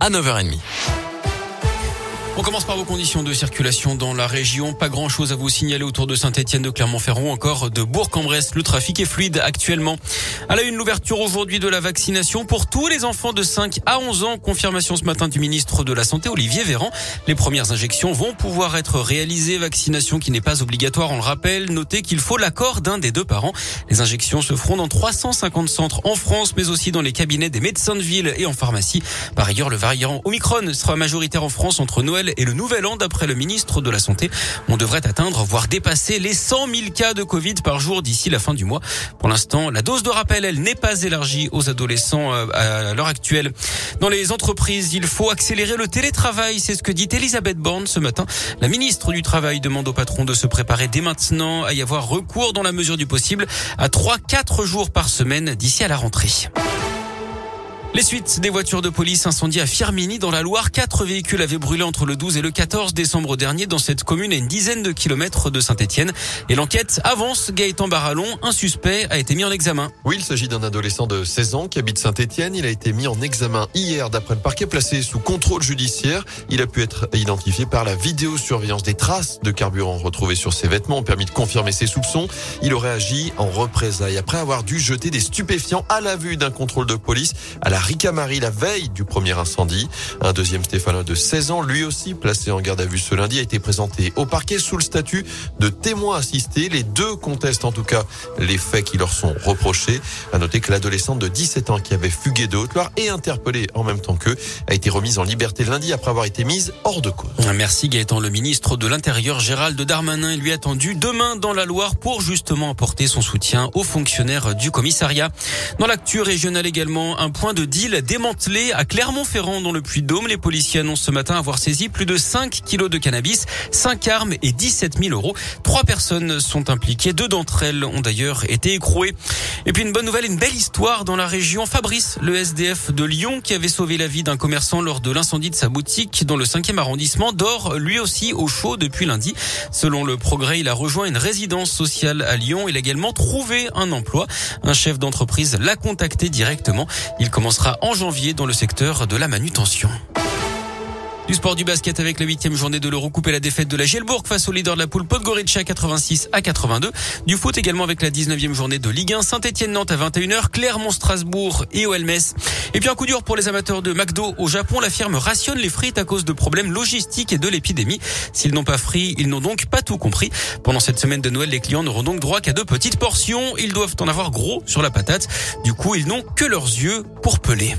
à 9h30. On commence par vos conditions de circulation dans la région. Pas grand chose à vous signaler autour de Saint-Etienne, de Clermont-Ferrand, encore de Bourg-en-Bresse. Le trafic est fluide actuellement. À la une, l'ouverture aujourd'hui de la vaccination pour tous les enfants de 5 à 11 ans. Confirmation ce matin du ministre de la Santé, Olivier Véran. Les premières injections vont pouvoir être réalisées. Vaccination qui n'est pas obligatoire, on le rappelle. Notez qu'il faut l'accord d'un des deux parents. Les injections se feront dans 350 centres en France, mais aussi dans les cabinets des médecins de ville et en pharmacie. Par ailleurs, le variant Omicron sera majoritaire en France entre Noël et le Nouvel An, d'après le ministre de la Santé. On devrait atteindre, voire dépasser les 100 000 cas de Covid par jour d'ici la fin du mois. Pour l'instant, la dose de rappel, elle n'est pas élargie aux adolescents euh, à l'heure actuelle. Dans les entreprises, il faut accélérer le télétravail. C'est ce que dit Elisabeth Borne ce matin. La ministre du Travail demande aux patrons de se préparer dès maintenant à y avoir recours dans la mesure du possible à 3-4 jours par semaine d'ici à la rentrée. Les suites des voitures de police incendiées à Firmini dans la Loire. Quatre véhicules avaient brûlé entre le 12 et le 14 décembre dernier dans cette commune à une dizaine de kilomètres de Saint-Etienne. Et l'enquête avance. Gaëtan Barallon, un suspect, a été mis en examen. Oui, il s'agit d'un adolescent de 16 ans qui habite Saint-Etienne. Il a été mis en examen hier d'après le parquet placé sous contrôle judiciaire. Il a pu être identifié par la vidéosurveillance des traces de carburant retrouvées sur ses vêtements ont permis de confirmer ses soupçons. Il aurait agi en représailles après avoir dû jeter des stupéfiants à la vue d'un contrôle de police à la Ricamari la veille du premier incendie. Un deuxième Stéphanois de 16 ans, lui aussi placé en garde à vue ce lundi, a été présenté au parquet sous le statut de témoin assisté. Les deux contestent en tout cas les faits qui leur sont reprochés. À noter que l'adolescente de 17 ans qui avait fugué de Haute-Loire et interpellée en même temps qu'eux a été remise en liberté lundi après avoir été mise hors de cause. Merci Gaëtan. Le ministre de l'Intérieur Gérald Darmanin lui attendu demain dans la Loire pour justement apporter son soutien aux fonctionnaires du commissariat. Dans l'actu régionale également, un point de deal démantelé à Clermont-Ferrand dans le Puy-de-Dôme. Les policiers annoncent ce matin avoir saisi plus de 5 kilos de cannabis, 5 armes et 17 000 euros. Trois personnes sont impliquées. Deux d'entre elles ont d'ailleurs été écrouées. Et puis une bonne nouvelle, une belle histoire dans la région. Fabrice, le SDF de Lyon, qui avait sauvé la vie d'un commerçant lors de l'incendie de sa boutique dans le 5e arrondissement, dort lui aussi au chaud depuis lundi. Selon le progrès, il a rejoint une résidence sociale à Lyon. Il a également trouvé un emploi. Un chef d'entreprise l'a contacté directement. Il commencera en janvier dans le secteur de la manutention. Du sport du basket avec la huitième journée de l'Eurocoupe et la défaite de la Gielbourg face au leader de la poule Podgorica 86 à 82. Du foot également avec la 19e journée de Ligue 1 Saint-Etienne-Nantes à 21h, Clermont-Strasbourg et OL Et puis un coup dur pour les amateurs de McDo au Japon. La firme rationne les frites à cause de problèmes logistiques et de l'épidémie. S'ils n'ont pas frit, ils n'ont donc pas tout compris. Pendant cette semaine de Noël, les clients n'auront donc droit qu'à deux petites portions. Ils doivent en avoir gros sur la patate. Du coup, ils n'ont que leurs yeux pour peler.